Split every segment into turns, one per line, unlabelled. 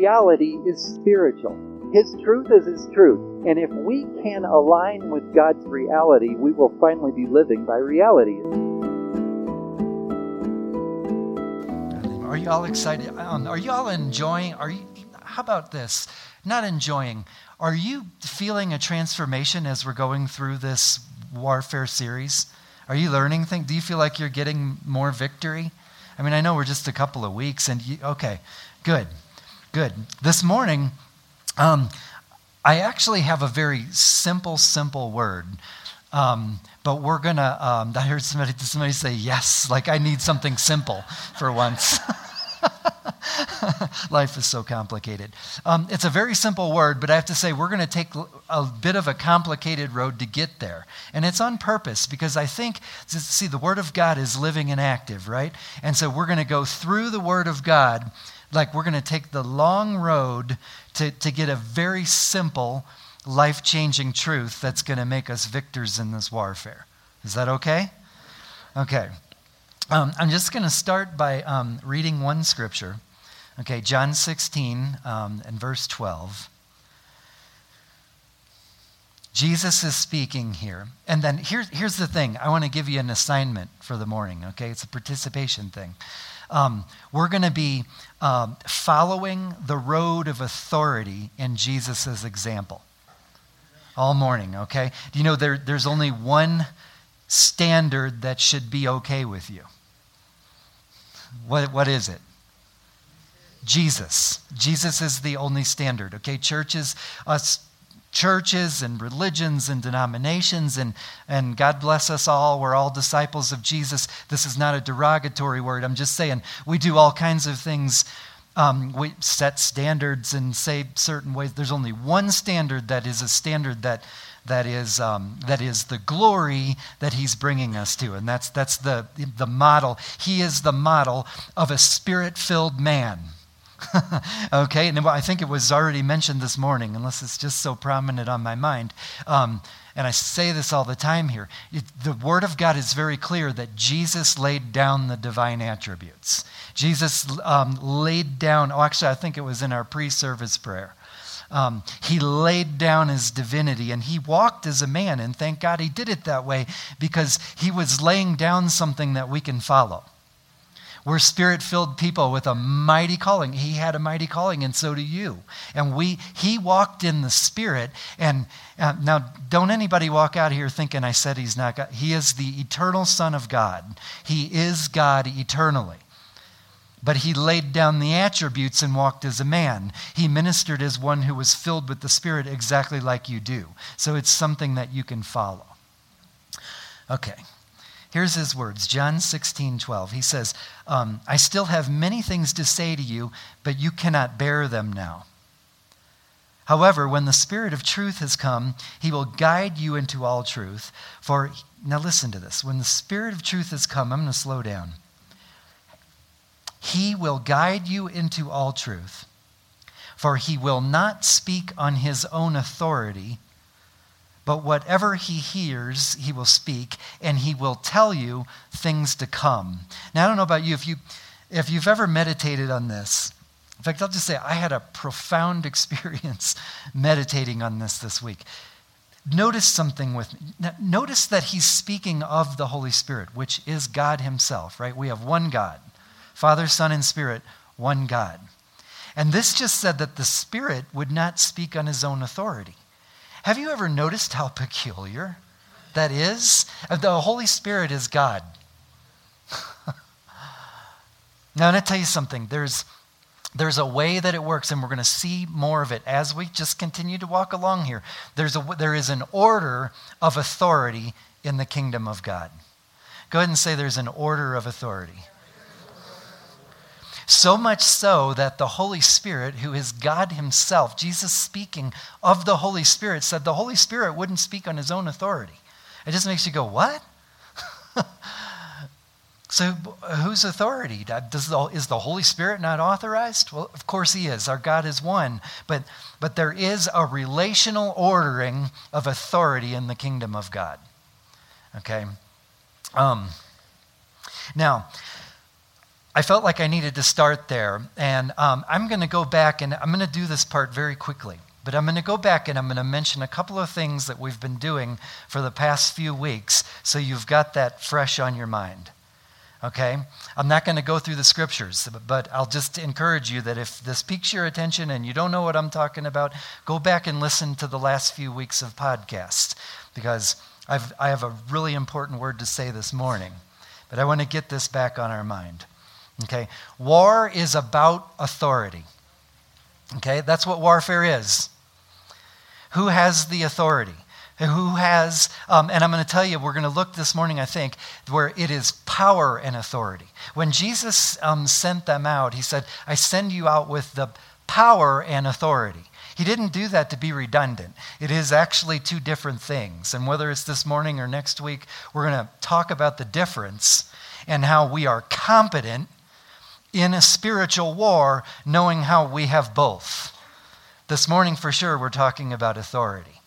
reality is spiritual. His truth is His truth. And if we can align with God's reality, we will finally be living by reality.
Are you all excited? Um, are you all enjoying? Are you? How about this? Not enjoying. Are you feeling a transformation as we're going through this warfare series? Are you learning things? Do you feel like you're getting more victory? I mean, I know we're just a couple of weeks, and you, okay, good, good. This morning, um, I actually have a very simple, simple word. Um, but we're gonna. Um, I heard somebody, somebody say yes, like I need something simple for once. Life is so complicated. Um, it's a very simple word, but I have to say, we're going to take a bit of a complicated road to get there. And it's on purpose because I think, see, the Word of God is living and active, right? And so we're going to go through the Word of God, like we're going to take the long road to, to get a very simple, life changing truth that's going to make us victors in this warfare. Is that okay? Okay. Um, I'm just going to start by um, reading one scripture. Okay, John 16 um, and verse 12. Jesus is speaking here. And then here, here's the thing I want to give you an assignment for the morning, okay? It's a participation thing. Um, we're going to be um, following the road of authority in Jesus' example all morning, okay? Do you know there, there's only one standard that should be okay with you? What, what is it? Jesus. Jesus is the only standard. Okay, churches, us churches and religions and denominations, and, and God bless us all. We're all disciples of Jesus. This is not a derogatory word. I'm just saying we do all kinds of things. Um, we set standards and say certain ways. There's only one standard that is a standard that that is, um, that is the glory that he's bringing us to. And that's, that's the, the model. He is the model of a spirit filled man. okay, and I think it was already mentioned this morning, unless it's just so prominent on my mind. Um, and I say this all the time here. It, the Word of God is very clear that Jesus laid down the divine attributes. Jesus um, laid down, oh, actually, I think it was in our pre service prayer. Um, he laid down his divinity and he walked as a man. And thank God he did it that way because he was laying down something that we can follow. We're spirit filled people with a mighty calling. He had a mighty calling, and so do you. And we, he walked in the spirit. And uh, now, don't anybody walk out here thinking I said he's not God. He is the eternal Son of God, he is God eternally. But he laid down the attributes and walked as a man. He ministered as one who was filled with the Spirit exactly like you do. So it's something that you can follow. Okay. Here's his words John 16, 12. He says, um, I still have many things to say to you, but you cannot bear them now. However, when the Spirit of truth has come, he will guide you into all truth. For, now listen to this. When the Spirit of truth has come, I'm going to slow down. He will guide you into all truth, for he will not speak on his own authority, but whatever he hears, he will speak, and he will tell you things to come. Now, I don't know about you, if, you, if you've ever meditated on this, in fact, I'll just say I had a profound experience meditating on this this week. Notice something with me. Notice that he's speaking of the Holy Spirit, which is God Himself, right? We have one God. Father, Son, and Spirit, one God. And this just said that the Spirit would not speak on his own authority. Have you ever noticed how peculiar that is? The Holy Spirit is God. now, I'm going to tell you something. There's, there's a way that it works, and we're going to see more of it as we just continue to walk along here. There's a, there is an order of authority in the kingdom of God. Go ahead and say there's an order of authority. So much so that the Holy Spirit, who is God Himself, Jesus speaking of the Holy Spirit, said the Holy Spirit wouldn't speak on His own authority. It just makes you go, What? so, whose authority? The, is the Holy Spirit not authorized? Well, of course He is. Our God is one. But, but there is a relational ordering of authority in the kingdom of God. Okay? Um, now, I felt like I needed to start there. And um, I'm going to go back and I'm going to do this part very quickly. But I'm going to go back and I'm going to mention a couple of things that we've been doing for the past few weeks so you've got that fresh on your mind. Okay? I'm not going to go through the scriptures, but I'll just encourage you that if this piques your attention and you don't know what I'm talking about, go back and listen to the last few weeks of podcasts because I've, I have a really important word to say this morning. But I want to get this back on our mind. Okay? War is about authority. Okay? That's what warfare is. Who has the authority? Who has, um, and I'm going to tell you, we're going to look this morning, I think, where it is power and authority. When Jesus um, sent them out, he said, I send you out with the power and authority. He didn't do that to be redundant. It is actually two different things. And whether it's this morning or next week, we're going to talk about the difference and how we are competent in a spiritual war, knowing how we have both. This morning, for sure, we're talking about authority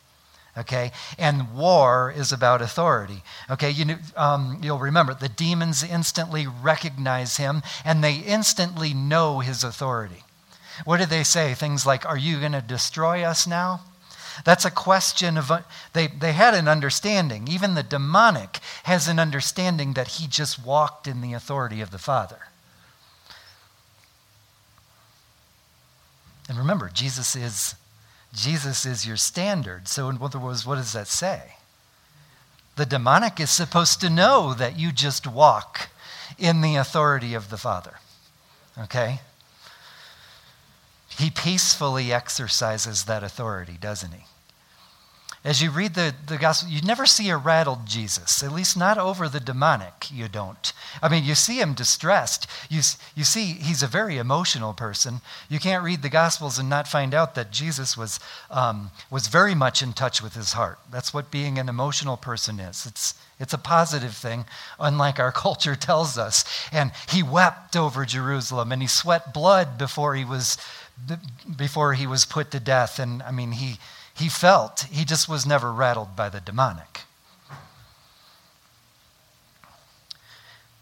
okay? And war is about authority okay? You um, you'll remember the demons instantly recognize him and they instantly know his authority. What did they say? Things like are you going to destroy us now? That's a question of uh, they, they had an understanding. Even the demonic has an understanding that he just walked in the authority of the father And remember, Jesus is, Jesus is your standard. So, in other words, what does that say? The demonic is supposed to know that you just walk in the authority of the Father. Okay? He peacefully exercises that authority, doesn't he? As you read the, the gospel, you never see a rattled Jesus, at least not over the demonic, you don't. I mean, you see him distressed. You, you see he's a very emotional person. You can't read the gospels and not find out that Jesus was, um, was very much in touch with his heart. That's what being an emotional person is. It's, it's a positive thing, unlike our culture tells us. And he wept over Jerusalem and he sweat blood before he was, before he was put to death. And I mean, he he felt. He just was never rattled by the demonic.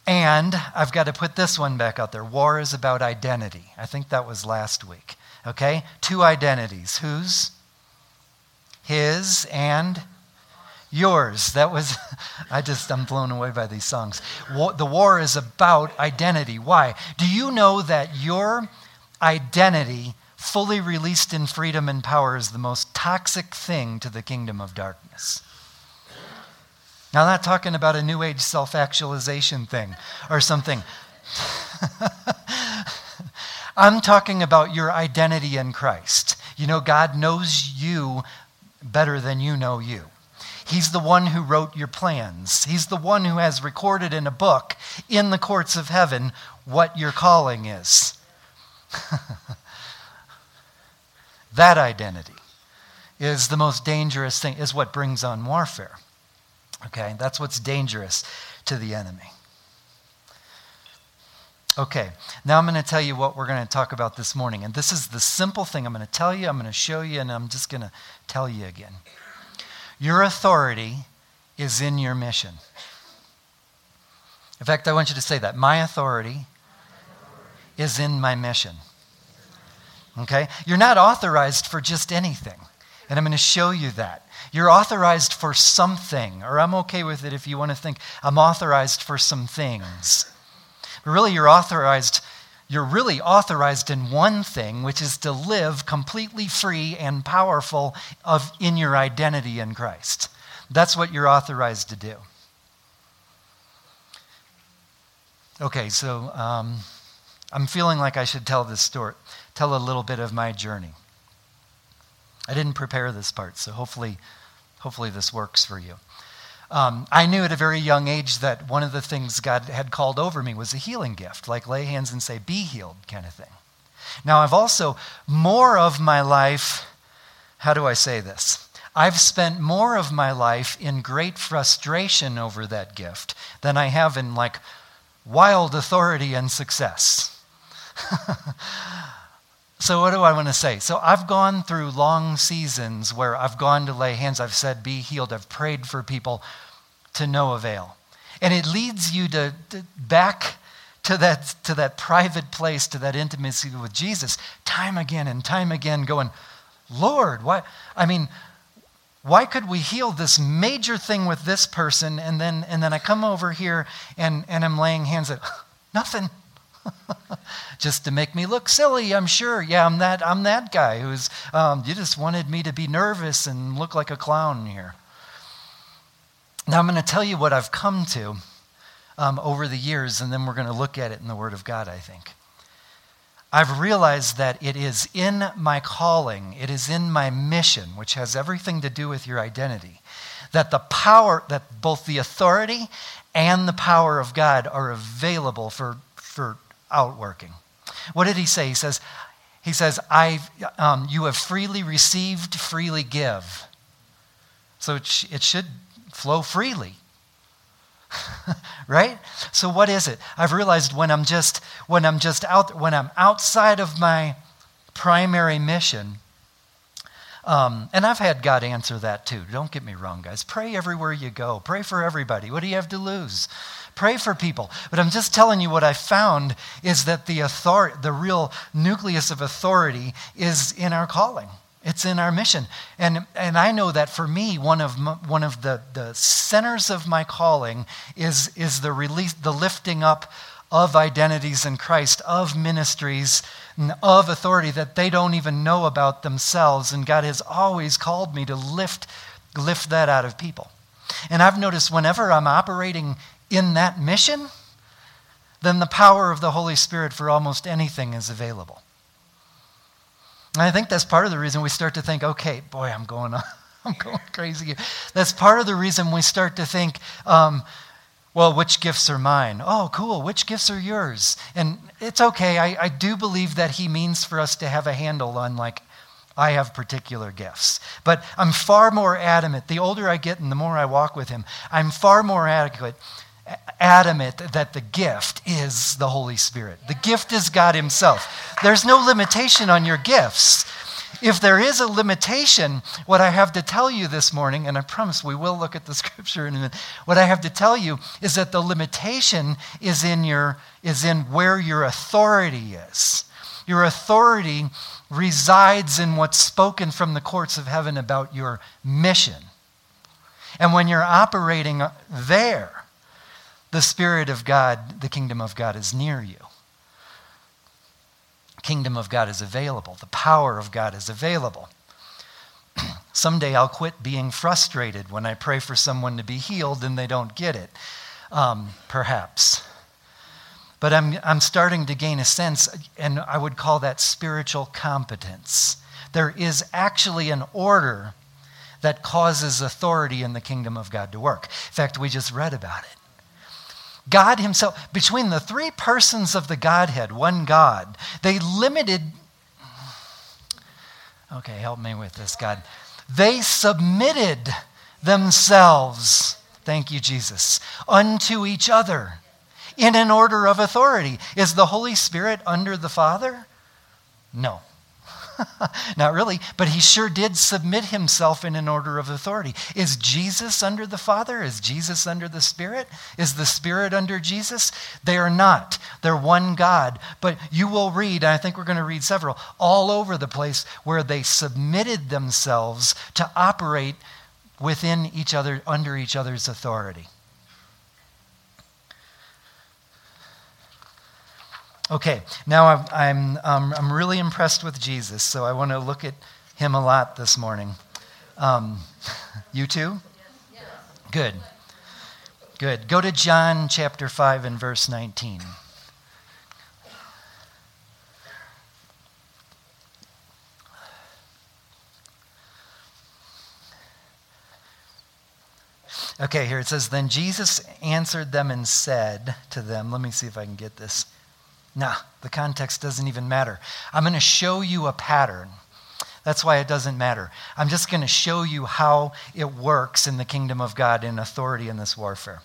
And I've got to put this one back out there. War is about identity. I think that was last week. Okay? Two identities. Whose? His and yours. That was, I just, I'm blown away by these songs. the war is about identity. Why? Do you know that your identity fully released in freedom and power is the most toxic thing to the kingdom of darkness. Now, I'm not talking about a new age self actualization thing or something. I'm talking about your identity in Christ. You know, God knows you better than you know you. He's the one who wrote your plans. He's the one who has recorded in a book in the courts of heaven what your calling is. That identity is the most dangerous thing, is what brings on warfare. Okay, that's what's dangerous to the enemy. Okay, now I'm going to tell you what we're going to talk about this morning. And this is the simple thing I'm going to tell you, I'm going to show you, and I'm just going to tell you again. Your authority is in your mission. In fact, I want you to say that. My authority is in my mission. Okay? You're not authorized for just anything. And I'm going to show you that. You're authorized for something, or I'm okay with it if you want to think, I'm authorized for some things. But really, you're authorized. You're really authorized in one thing, which is to live completely free and powerful of, in your identity in Christ. That's what you're authorized to do. Okay, so um, I'm feeling like I should tell this story tell a little bit of my journey. I didn't prepare this part, so hopefully, hopefully this works for you. Um, I knew at a very young age that one of the things God had called over me was a healing gift, like lay hands and say, be healed kind of thing. Now, I've also, more of my life, how do I say this? I've spent more of my life in great frustration over that gift than I have in like wild authority and success. So, what do I want to say? So, I've gone through long seasons where I've gone to lay hands, I've said, Be healed, I've prayed for people to no avail. And it leads you to, to back to that, to that private place, to that intimacy with Jesus, time again and time again, going, Lord, why? I mean, why could we heal this major thing with this person and then, and then I come over here and, and I'm laying hands at nothing? just to make me look silly, I'm sure. Yeah, I'm that, I'm that guy who's, um, you just wanted me to be nervous and look like a clown here. Now, I'm going to tell you what I've come to um, over the years, and then we're going to look at it in the Word of God, I think. I've realized that it is in my calling, it is in my mission, which has everything to do with your identity, that the power, that both the authority and the power of God are available for, for outworking. What did he say? He says, he says, I, um, you have freely received, freely give. So it, sh- it should flow freely. right? So what is it? I've realized when I'm just when I'm just out when I'm outside of my primary mission, um, and I've had God answer that too. Don't get me wrong, guys. Pray everywhere you go. Pray for everybody. What do you have to lose? Pray for people. But I'm just telling you what I found is that the authority, the real nucleus of authority is in our calling. It's in our mission. And, and I know that for me, one of, my, one of the, the centers of my calling is, is the, release, the lifting up of identities in Christ, of ministries, of authority that they don't even know about themselves. And God has always called me to lift, lift that out of people. And I've noticed whenever I'm operating in that mission, then the power of the Holy Spirit for almost anything is available. And I think that's part of the reason we start to think, okay, boy, I'm going. I'm going crazy. That's part of the reason we start to think, um, well, which gifts are mine? Oh, cool. Which gifts are yours? And it's okay. I, I do believe that he means for us to have a handle on, like, I have particular gifts. But I'm far more adamant. The older I get and the more I walk with him, I'm far more adequate adamant that the gift is the Holy Spirit. The gift is God Himself. There's no limitation on your gifts. If there is a limitation, what I have to tell you this morning, and I promise we will look at the scripture in a minute, what I have to tell you is that the limitation is in, your, is in where your authority is. Your authority resides in what's spoken from the courts of heaven about your mission. And when you're operating there, the Spirit of God, the kingdom of God is near you. Kingdom of God is available. The power of God is available. Someday I'll quit being frustrated when I pray for someone to be healed and they don't get it. Um, perhaps. But I'm, I'm starting to gain a sense, and I would call that spiritual competence. There is actually an order that causes authority in the kingdom of God to work. In fact, we just read about it. God Himself, between the three persons of the Godhead, one God, they limited. Okay, help me with this, God. They submitted themselves, thank you, Jesus, unto each other in an order of authority. Is the Holy Spirit under the Father? No. Not really, but he sure did submit himself in an order of authority. Is Jesus under the Father? Is Jesus under the Spirit? Is the Spirit under Jesus? They are not. They're one God. But you will read, I think we're going to read several, all over the place where they submitted themselves to operate within each other, under each other's authority. Okay, now I'm, I'm, um, I'm really impressed with Jesus, so I want to look at him a lot this morning. Um, you too? Good. Good. Go to John chapter 5 and verse 19. Okay, here it says, Then Jesus answered them and said to them, Let me see if I can get this. Nah, the context doesn't even matter. I'm going to show you a pattern. That's why it doesn't matter. I'm just going to show you how it works in the kingdom of God in authority in this warfare.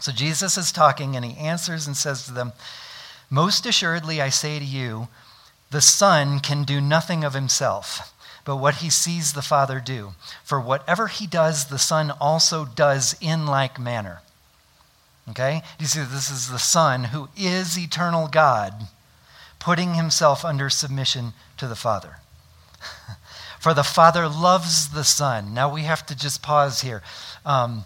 So Jesus is talking and he answers and says to them, Most assuredly, I say to you, the Son can do nothing of himself, but what he sees the Father do. For whatever he does, the Son also does in like manner. Okay? You see, this is the Son who is eternal God putting himself under submission to the Father. For the Father loves the Son. Now we have to just pause here. Um,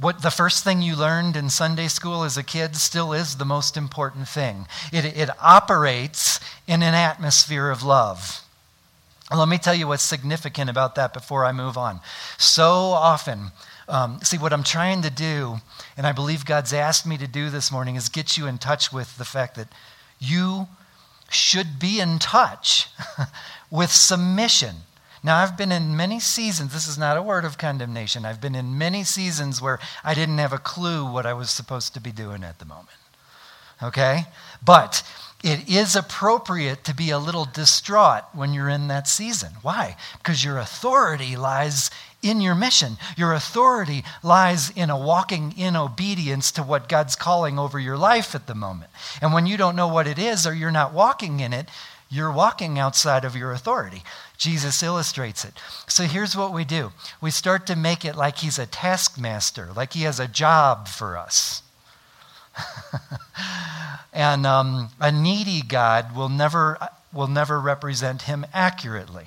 what the first thing you learned in Sunday school as a kid still is the most important thing. It, it operates in an atmosphere of love. Let me tell you what's significant about that before I move on. So often, um, see, what I'm trying to do, and I believe God's asked me to do this morning, is get you in touch with the fact that you should be in touch with submission. Now, I've been in many seasons, this is not a word of condemnation. I've been in many seasons where I didn't have a clue what I was supposed to be doing at the moment. Okay? But it is appropriate to be a little distraught when you're in that season. Why? Because your authority lies in your mission. Your authority lies in a walking in obedience to what God's calling over your life at the moment. And when you don't know what it is or you're not walking in it, you're walking outside of your authority. Jesus illustrates it. So here's what we do we start to make it like he's a taskmaster, like he has a job for us. and um, a needy God will never, will never represent him accurately.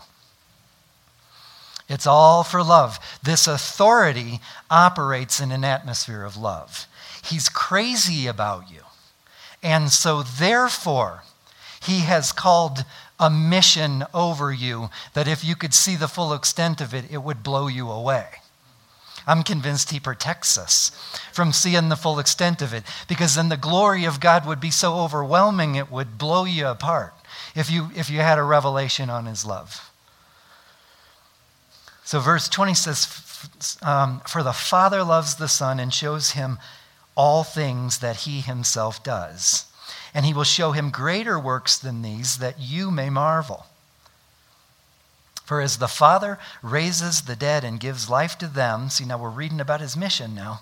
It's all for love. This authority operates in an atmosphere of love. He's crazy about you. And so, therefore, he has called a mission over you that if you could see the full extent of it, it would blow you away. I'm convinced he protects us from seeing the full extent of it because then the glory of God would be so overwhelming it would blow you apart if you, if you had a revelation on his love. So, verse 20 says, um, For the Father loves the Son and shows him all things that he himself does and he will show him greater works than these, that you may marvel. For as the Father raises the dead and gives life to them, see, now we're reading about his mission now.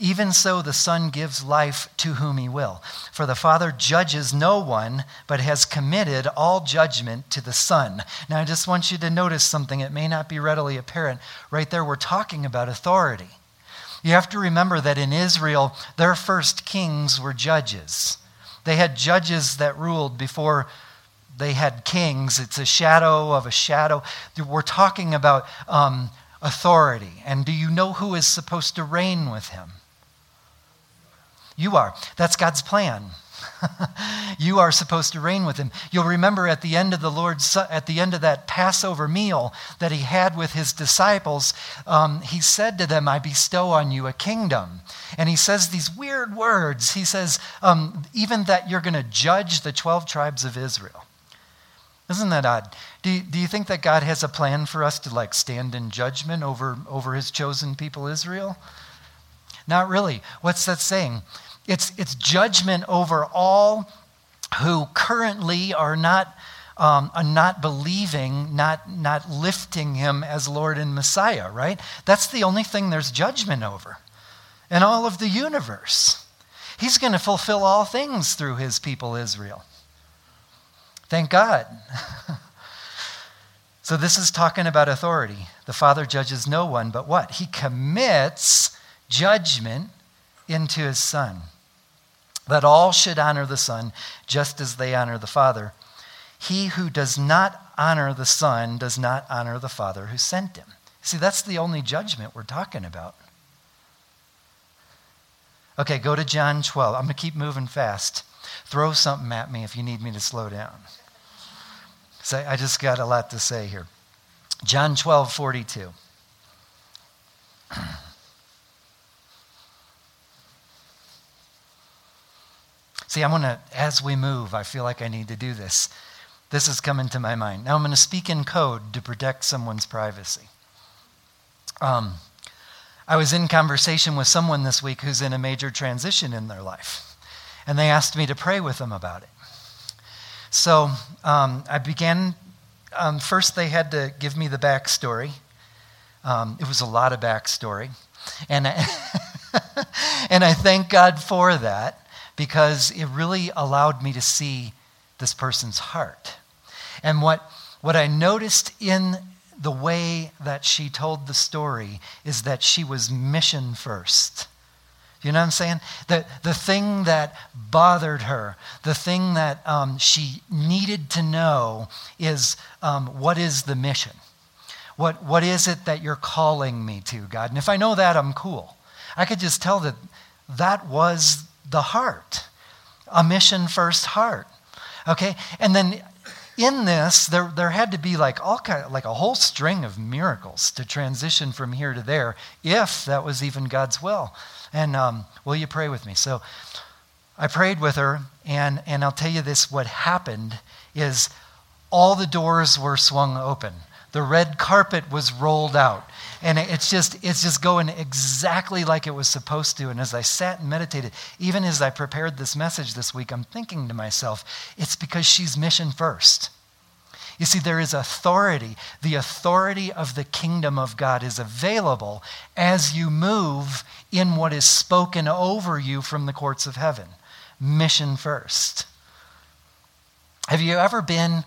Even so, the Son gives life to whom he will. For the Father judges no one, but has committed all judgment to the Son. Now, I just want you to notice something. It may not be readily apparent. Right there, we're talking about authority. You have to remember that in Israel, their first kings were judges. They had judges that ruled before they had kings. It's a shadow of a shadow. We're talking about um, authority. And do you know who is supposed to reign with him? You are. That's God's plan. you are supposed to reign with him. You'll remember at the end of the Lord's at the end of that Passover meal that he had with his disciples, um, he said to them, "I bestow on you a kingdom." And he says these weird words. He says, um, "Even that you're going to judge the twelve tribes of Israel." Isn't that odd? Do you, do you think that God has a plan for us to like stand in judgment over, over his chosen people, Israel? Not really. What's that saying? It's, it's judgment over all who currently are not, um, are not believing, not, not lifting him as Lord and Messiah, right? That's the only thing there's judgment over in all of the universe. He's going to fulfill all things through his people, Israel. Thank God. so, this is talking about authority. The Father judges no one, but what? He commits judgment into his Son that all should honor the Son just as they honor the Father. He who does not honor the Son does not honor the Father who sent him. See, that's the only judgment we're talking about. Okay, go to John 12. I'm going to keep moving fast. Throw something at me if you need me to slow down. So I just got a lot to say here. John 12, 42. See, I'm going to, as we move, I feel like I need to do this. This is coming to my mind. Now I'm going to speak in code to protect someone's privacy. Um, I was in conversation with someone this week who's in a major transition in their life, and they asked me to pray with them about it. So um, I began, um, first, they had to give me the backstory. Um, it was a lot of backstory. And I, and I thank God for that because it really allowed me to see this person's heart. And what, what I noticed in the way that she told the story is that she was mission first. You know what I'm saying? The, the thing that bothered her, the thing that um, she needed to know is um, what is the mission? What, what is it that you're calling me to, God? And if I know that, I'm cool. I could just tell that that was the heart, a mission first heart. Okay? And then in this, there, there had to be like all kind, like a whole string of miracles to transition from here to there, if that was even God's will. And um, will you pray with me? So I prayed with her, and, and I'll tell you this what happened is all the doors were swung open. The red carpet was rolled out. And it's just, it's just going exactly like it was supposed to. And as I sat and meditated, even as I prepared this message this week, I'm thinking to myself, it's because she's mission first. You see, there is authority. The authority of the kingdom of God is available as you move in what is spoken over you from the courts of heaven. Mission first. Have you ever been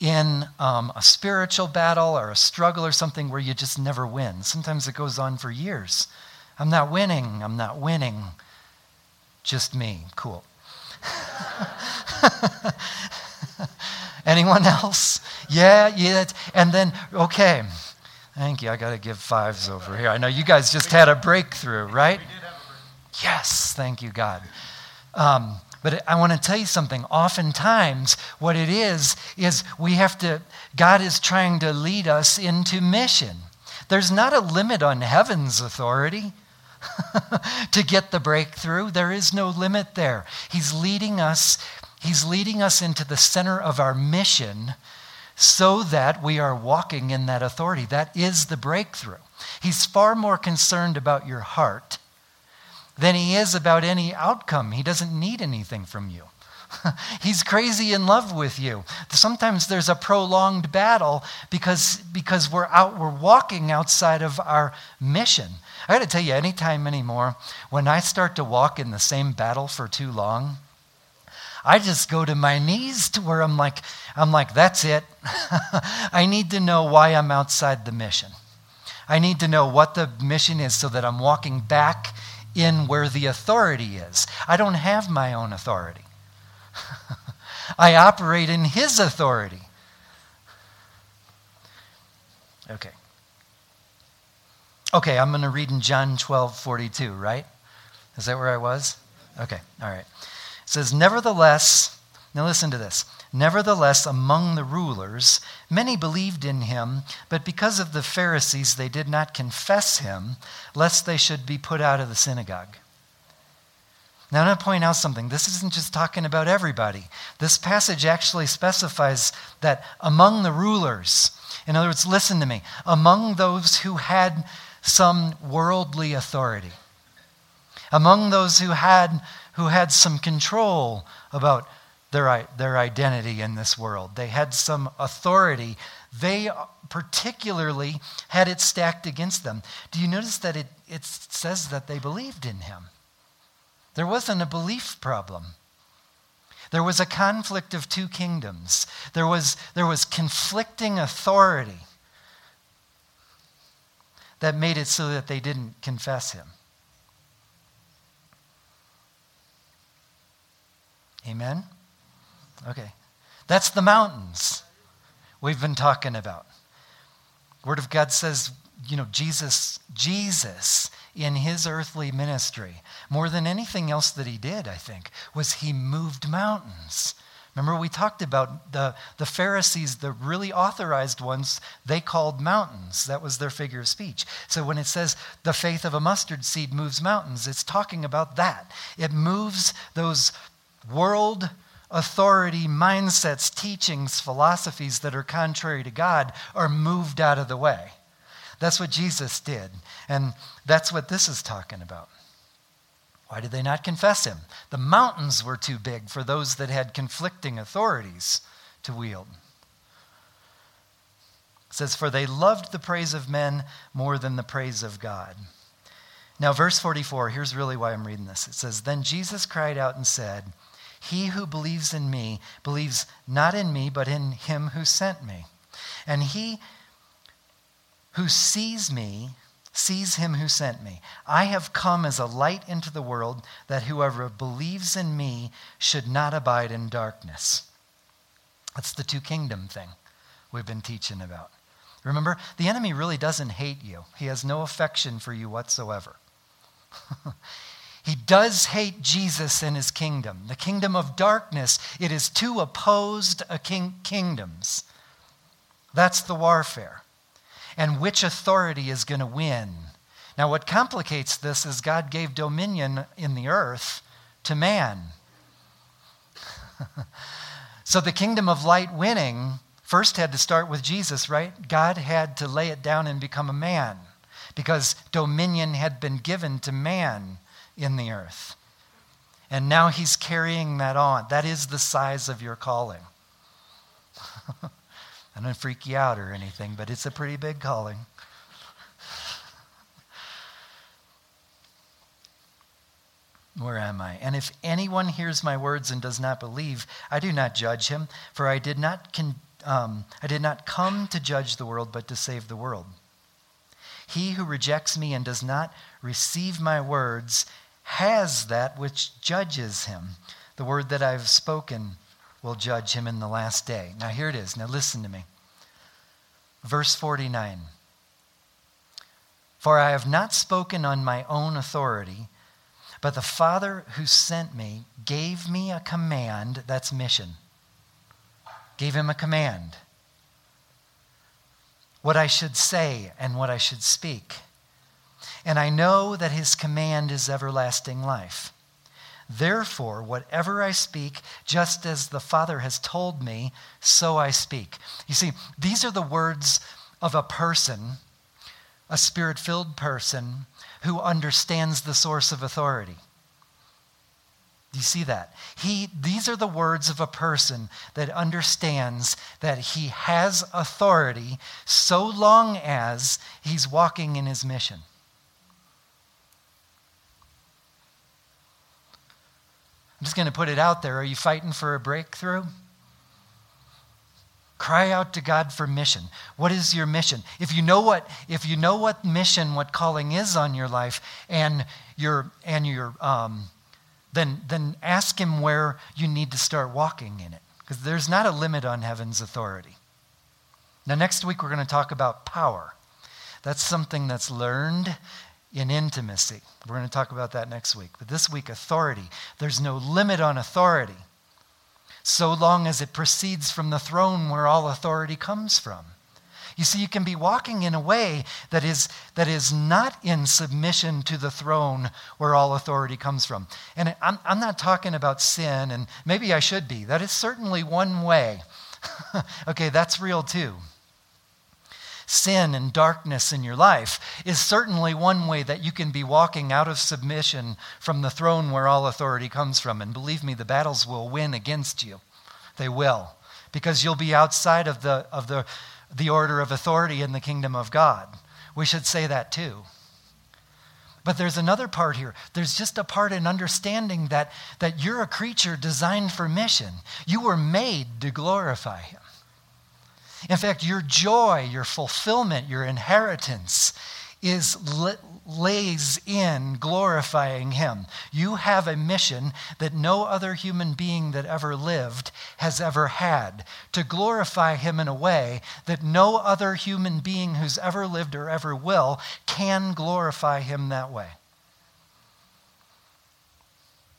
in um, a spiritual battle or a struggle or something where you just never win? Sometimes it goes on for years. I'm not winning. I'm not winning. Just me. Cool. Anyone else? Yeah, yeah. And then, okay. Thank you. I got to give fives over here. I know you guys just had a breakthrough, right? Yes. Thank you, God. Um, but I want to tell you something. Oftentimes, what it is, is we have to, God is trying to lead us into mission. There's not a limit on heaven's authority. to get the breakthrough. There is no limit there. He's leading us He's leading us into the center of our mission so that we are walking in that authority. That is the breakthrough. He's far more concerned about your heart than he is about any outcome. He doesn't need anything from you. He's crazy in love with you. Sometimes there's a prolonged battle because, because we're out, we're walking outside of our mission. I got to tell you, anytime anymore, when I start to walk in the same battle for too long, I just go to my knees to where I'm like, I'm like, that's it. I need to know why I'm outside the mission. I need to know what the mission is so that I'm walking back in where the authority is. I don't have my own authority. I operate in His authority. Okay. Okay, I'm going to read in John 12 42, right? Is that where I was? Okay, all right. It says, Nevertheless, now listen to this. Nevertheless, among the rulers, many believed in him, but because of the Pharisees, they did not confess him, lest they should be put out of the synagogue. Now, I'm going to point out something. This isn't just talking about everybody. This passage actually specifies that among the rulers, in other words, listen to me, among those who had some worldly authority, among those who had who had some control about their, their identity in this world. They had some authority. They particularly had it stacked against them. Do you notice that it, it says that they believed in him? There wasn't a belief problem. There was a conflict of two kingdoms. There was, there was conflicting authority that made it so that they didn't confess him. Amen? Okay. That's the mountains we've been talking about. Word of God says, you know, Jesus, Jesus in his earthly ministry, more than anything else that he did, I think, was he moved mountains. Remember, we talked about the, the Pharisees, the really authorized ones, they called mountains. That was their figure of speech. So when it says the faith of a mustard seed moves mountains, it's talking about that. It moves those world authority mindsets, teachings, philosophies that are contrary to God are moved out of the way. That's what Jesus did. And that's what this is talking about. Why did they not confess him? The mountains were too big for those that had conflicting authorities to wield. It says, For they loved the praise of men more than the praise of God. Now, verse 44, here's really why I'm reading this. It says, Then Jesus cried out and said, he who believes in me believes not in me, but in him who sent me. And he who sees me sees him who sent me. I have come as a light into the world that whoever believes in me should not abide in darkness. That's the two kingdom thing we've been teaching about. Remember, the enemy really doesn't hate you, he has no affection for you whatsoever. he does hate Jesus and his kingdom. The kingdom of darkness, it is two opposed king- kingdoms. That's the warfare and which authority is going to win. Now, what complicates this is God gave dominion in the earth to man. so the kingdom of light winning first had to start with Jesus, right? God had to lay it down and become a man because dominion had been given to man in the earth. And now he's carrying that on. That is the size of your calling. I don't freak you out or anything, but it's a pretty big calling. Where am I? And if anyone hears my words and does not believe, I do not judge him, for I did not, con- um, I did not come to judge the world, but to save the world. He who rejects me and does not receive my words has that which judges him. The word that I've spoken will judge him in the last day. Now, here it is. Now, listen to me. Verse 49 For I have not spoken on my own authority, but the Father who sent me gave me a command that's mission. Gave him a command. What I should say and what I should speak. And I know that his command is everlasting life. Therefore, whatever I speak, just as the Father has told me, so I speak. You see, these are the words of a person, a spirit filled person, who understands the source of authority. Do you see that? He, these are the words of a person that understands that he has authority so long as he's walking in his mission. I'm just going to put it out there. Are you fighting for a breakthrough? Cry out to God for mission. What is your mission? If you know what, if you know what mission, what calling is on your life, and your and your um, then then ask Him where you need to start walking in it, because there's not a limit on heaven's authority. Now, next week we're going to talk about power. That's something that's learned in intimacy. We're going to talk about that next week. But this week, authority. There's no limit on authority so long as it proceeds from the throne where all authority comes from. You see, you can be walking in a way that is, that is not in submission to the throne where all authority comes from. And I'm, I'm not talking about sin, and maybe I should be. That is certainly one way. okay, that's real too sin and darkness in your life is certainly one way that you can be walking out of submission from the throne where all authority comes from. And believe me, the battles will win against you. They will. Because you'll be outside of the, of the, the order of authority in the kingdom of God. We should say that too. But there's another part here. There's just a part in understanding that, that you're a creature designed for mission. You were made to glorify Him. In fact, your joy, your fulfillment, your inheritance is lays in glorifying him. You have a mission that no other human being that ever lived has ever had to glorify him in a way that no other human being who's ever lived or ever will can glorify him that way.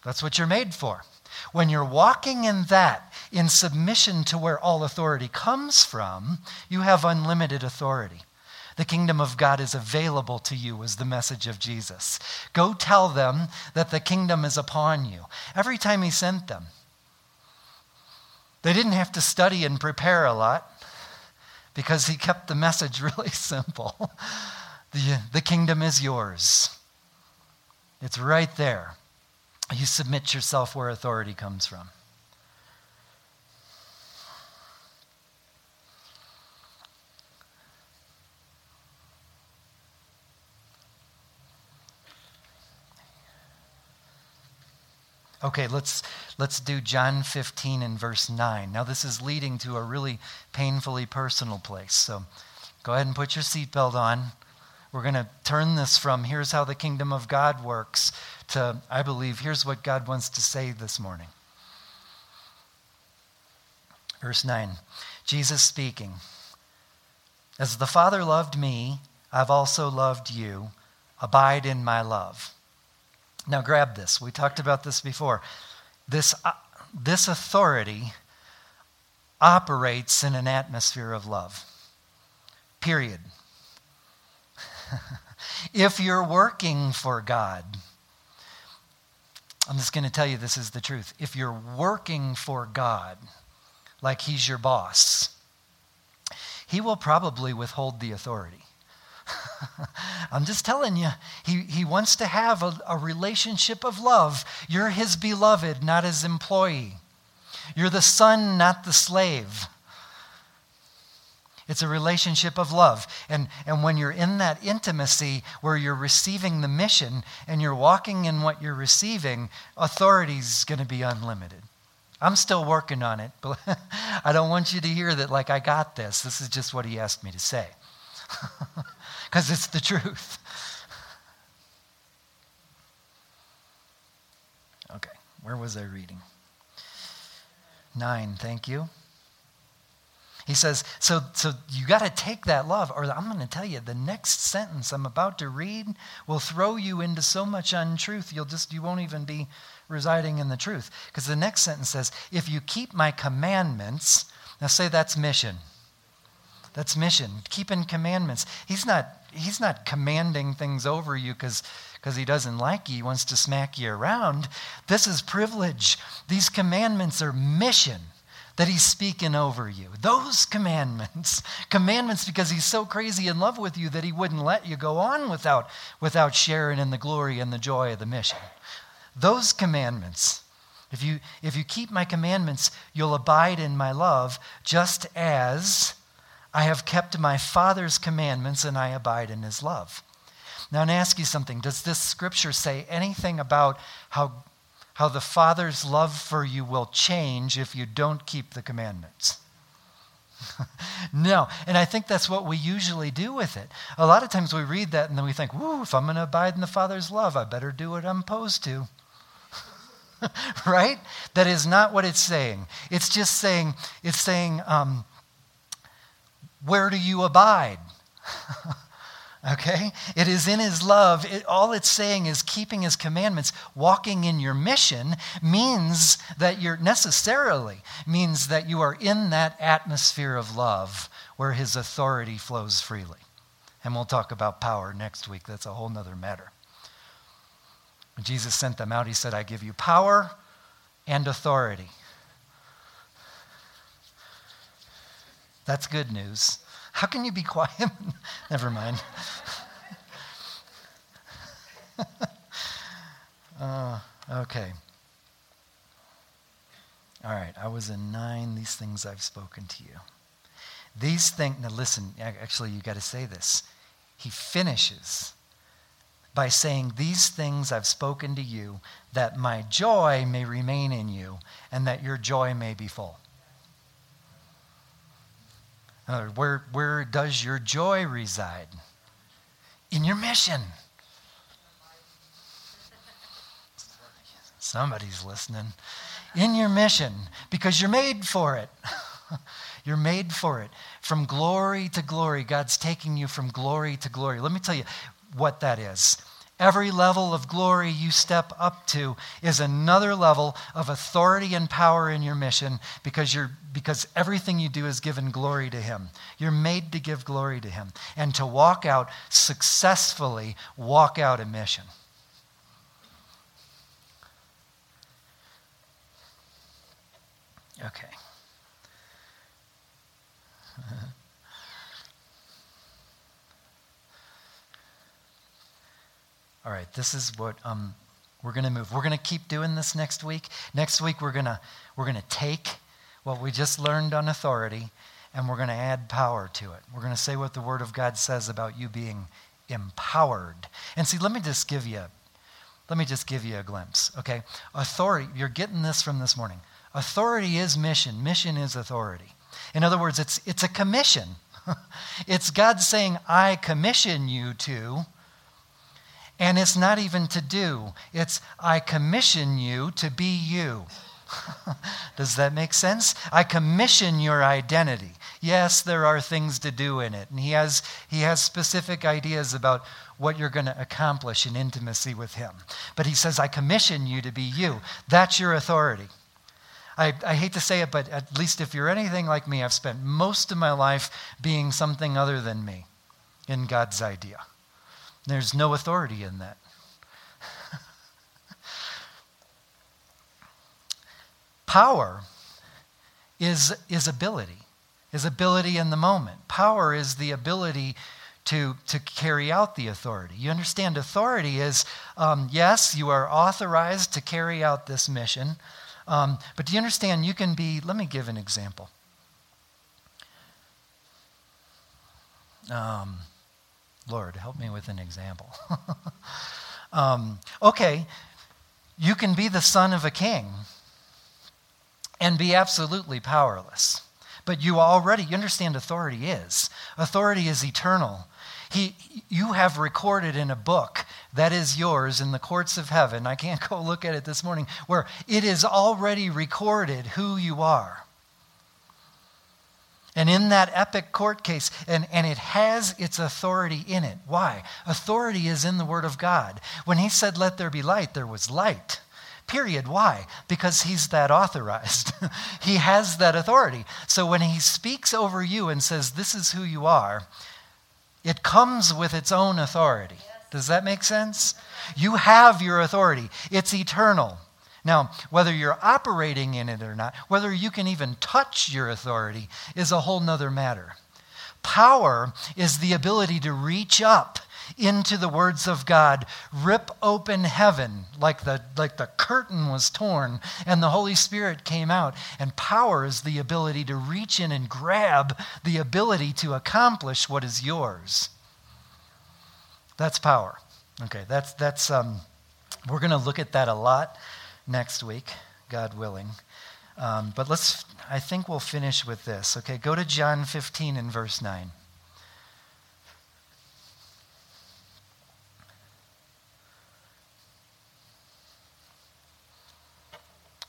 That's what you're made for. When you're walking in that, in submission to where all authority comes from, you have unlimited authority. The kingdom of God is available to you, is the message of Jesus. Go tell them that the kingdom is upon you. Every time he sent them, they didn't have to study and prepare a lot because he kept the message really simple. The, the kingdom is yours, it's right there. You submit yourself where authority comes from. Okay, let's, let's do John 15 and verse 9. Now, this is leading to a really painfully personal place. So go ahead and put your seatbelt on. We're going to turn this from here's how the kingdom of God works to, I believe, here's what God wants to say this morning. Verse 9 Jesus speaking, As the Father loved me, I've also loved you. Abide in my love. Now, grab this. We talked about this before. This, uh, this authority operates in an atmosphere of love. Period. if you're working for God, I'm just going to tell you this is the truth. If you're working for God, like He's your boss, He will probably withhold the authority. I'm just telling you, he, he wants to have a, a relationship of love. You're His beloved, not His employee. You're the son, not the slave. It's a relationship of love. And, and when you're in that intimacy where you're receiving the mission and you're walking in what you're receiving, authority is going to be unlimited. I'm still working on it, but I don't want you to hear that like I got this. This is just what he asked me to say. Because it's the truth. Okay, where was I reading? Nine, thank you. He says, so, so you got to take that love, or I'm going to tell you, the next sentence I'm about to read will throw you into so much untruth, you'll just, you won't even be residing in the truth. Because the next sentence says, if you keep my commandments, now say that's mission. That's mission. Keeping commandments. He's not, he's not commanding things over you because he doesn't like you, he wants to smack you around. This is privilege. These commandments are mission that he's speaking over you. Those commandments, commandments because he's so crazy in love with you that he wouldn't let you go on without, without sharing in the glory and the joy of the mission. Those commandments, if you, if you keep my commandments, you'll abide in my love, just as I have kept my Father's commandments and I abide in his love. Now, I'm ask you something. Does this scripture say anything about how how the Father's love for you will change if you don't keep the commandments. no. And I think that's what we usually do with it. A lot of times we read that and then we think, whoo, if I'm going to abide in the Father's love, I better do what I'm supposed to. right? That is not what it's saying. It's just saying, it's saying, um, where do you abide? Okay? It is in his love. It, all it's saying is keeping his commandments, walking in your mission means that you're necessarily means that you are in that atmosphere of love where his authority flows freely. And we'll talk about power next week. That's a whole nother matter. When Jesus sent them out, he said, I give you power and authority. That's good news. How can you be quiet? Never mind. uh, okay. All right, I was in nine. These things I've spoken to you. These things, now listen, actually, you got to say this. He finishes by saying, These things I've spoken to you, that my joy may remain in you, and that your joy may be full. Uh, where, where does your joy reside? In your mission. Somebody's listening. In your mission, because you're made for it. you're made for it. From glory to glory, God's taking you from glory to glory. Let me tell you what that is. Every level of glory you step up to is another level of authority and power in your mission because, you're, because everything you do is given glory to Him. You're made to give glory to Him and to walk out successfully, walk out a mission. Okay. All right, this is what um, we're going to move. We're going to keep doing this next week. Next week, we're going to we're going to take what we just learned on authority and we're going to add power to it. We're going to say what the Word of God says about you being empowered. And see, let me just give you, let me just give you a glimpse. Okay, authority. You're getting this from this morning. Authority is mission. Mission is authority. In other words, it's it's a commission. it's God saying, I commission you to. And it's not even to do, it's I commission you to be you. Does that make sense? I commission your identity. Yes, there are things to do in it. And he has, he has specific ideas about what you're going to accomplish in intimacy with him. But he says, I commission you to be you. That's your authority. I, I hate to say it, but at least if you're anything like me, I've spent most of my life being something other than me in God's idea. There's no authority in that. Power is, is ability, is ability in the moment. Power is the ability to, to carry out the authority. You understand, authority is um, yes, you are authorized to carry out this mission, um, but do you understand, you can be, let me give an example. Um, Lord, help me with an example. um, okay, you can be the son of a king and be absolutely powerless. But you already you understand authority is. Authority is eternal. He, you have recorded in a book that is yours in the courts of heaven. I can't go look at it this morning, where it is already recorded who you are. And in that epic court case, and, and it has its authority in it. Why? Authority is in the Word of God. When He said, Let there be light, there was light. Period. Why? Because He's that authorized. he has that authority. So when He speaks over you and says, This is who you are, it comes with its own authority. Does that make sense? You have your authority, it's eternal. Now, whether you're operating in it or not, whether you can even touch your authority, is a whole nother matter. Power is the ability to reach up into the words of God, rip open heaven like the, like the curtain was torn and the Holy Spirit came out. And power is the ability to reach in and grab the ability to accomplish what is yours. That's power. Okay, that's, that's um, we're going to look at that a lot next week, God willing. Um, but let's, I think we'll finish with this. Okay, go to John 15 and verse 9.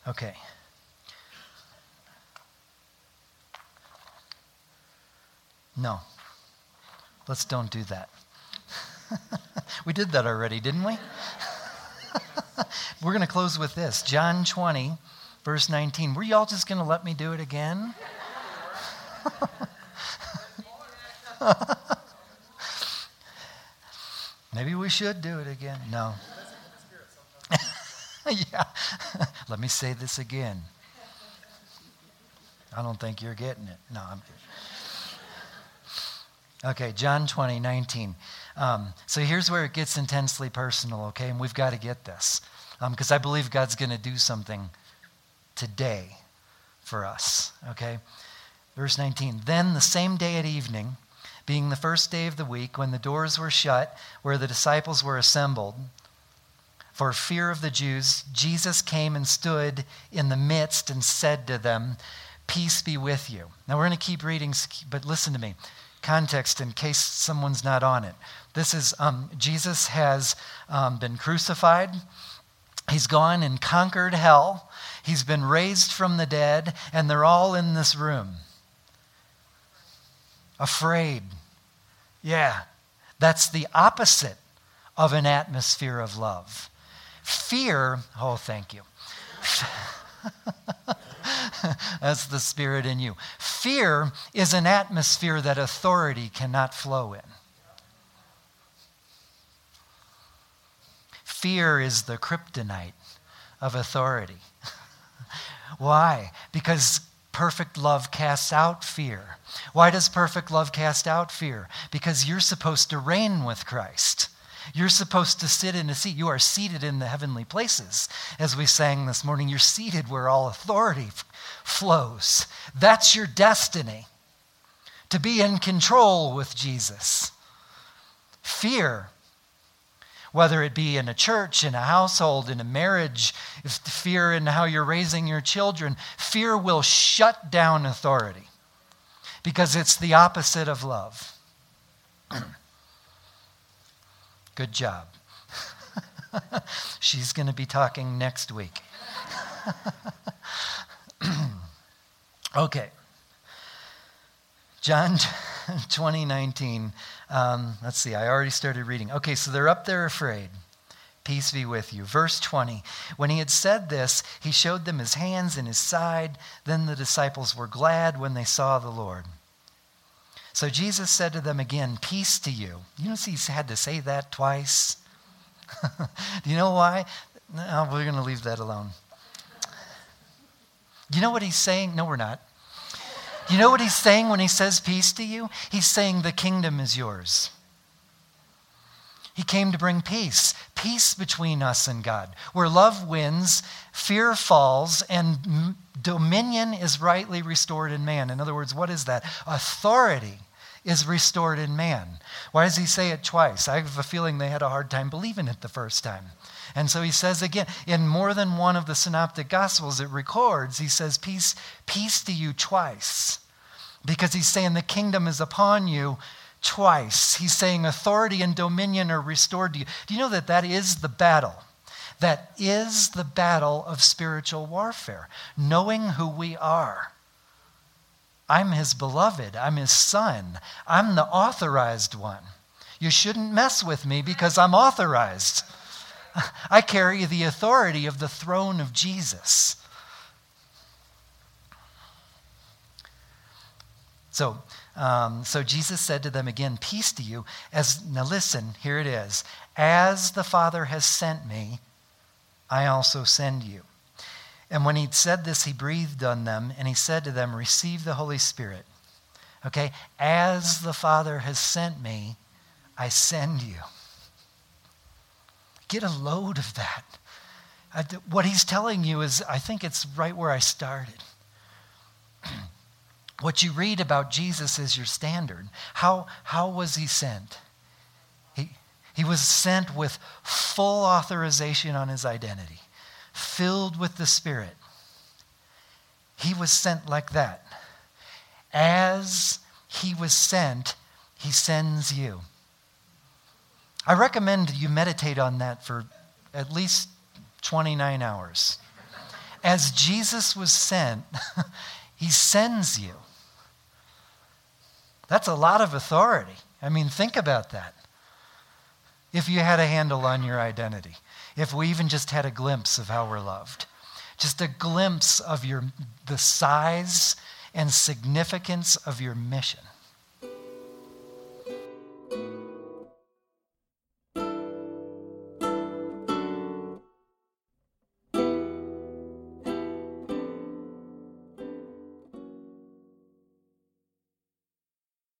Okay. No. Let's don't do that. we did that already, didn't we? We're going to close with this John 20, verse 19. Were y'all just going to let me do it again? Maybe we should do it again. No. yeah. Let me say this again. I don't think you're getting it. No, I'm. Okay, John 20, 19. Um, so here's where it gets intensely personal, okay? And we've got to get this. Because um, I believe God's going to do something today for us, okay? Verse 19. Then the same day at evening, being the first day of the week, when the doors were shut, where the disciples were assembled, for fear of the Jews, Jesus came and stood in the midst and said to them, Peace be with you. Now we're going to keep reading, but listen to me context in case someone's not on it. This is um, Jesus has um, been crucified. He's gone and conquered hell. He's been raised from the dead, and they're all in this room. Afraid. Yeah, that's the opposite of an atmosphere of love. Fear, oh, thank you. That's the spirit in you. Fear is an atmosphere that authority cannot flow in. Fear is the kryptonite of authority. Why? Because perfect love casts out fear. Why does perfect love cast out fear? Because you're supposed to reign with Christ. You're supposed to sit in a seat. You are seated in the heavenly places. As we sang this morning, you're seated where all authority f- flows. That's your destiny to be in control with Jesus. Fear, whether it be in a church, in a household, in a marriage, if fear in how you're raising your children, fear will shut down authority. because it's the opposite of love. Good job. She's going to be talking next week. okay. John 2019. Um, let's see, I already started reading. Okay, so they're up there afraid. Peace be with you. Verse 20. When he had said this, he showed them his hands and his side. Then the disciples were glad when they saw the Lord. So Jesus said to them again, Peace to you. You notice he's had to say that twice? Do you know why? No, we're going to leave that alone. You know what he's saying? No, we're not. You know what he's saying when he says peace to you? He's saying the kingdom is yours. He came to bring peace, peace between us and God. Where love wins, fear falls, and dominion is rightly restored in man. In other words, what is that? Authority is restored in man. Why does he say it twice? I have a feeling they had a hard time believing it the first time. And so he says again, in more than one of the synoptic gospels it records, he says, Peace, peace to you twice. Because he's saying the kingdom is upon you twice. He's saying authority and dominion are restored to you. Do you know that that is the battle? That is the battle of spiritual warfare, knowing who we are. I'm his beloved. I'm his son. I'm the authorized one. You shouldn't mess with me because I'm authorized. I carry the authority of the throne of Jesus. So, um, so Jesus said to them again, Peace to you. As now listen, here it is. As the Father has sent me, I also send you. And when he'd said this, he breathed on them and he said to them, Receive the Holy Spirit. Okay? As the Father has sent me, I send you. Get a load of that. what he's telling you is, I think it's right where I started. what you read about Jesus is your standard. How, how was he sent? He, he was sent with full authorization on his identity, filled with the Spirit. He was sent like that. As he was sent, he sends you. I recommend you meditate on that for at least 29 hours. As Jesus was sent, he sends you. That's a lot of authority. I mean, think about that. If you had a handle on your identity, if we even just had a glimpse of how we're loved, just a glimpse of your, the size and significance of your mission.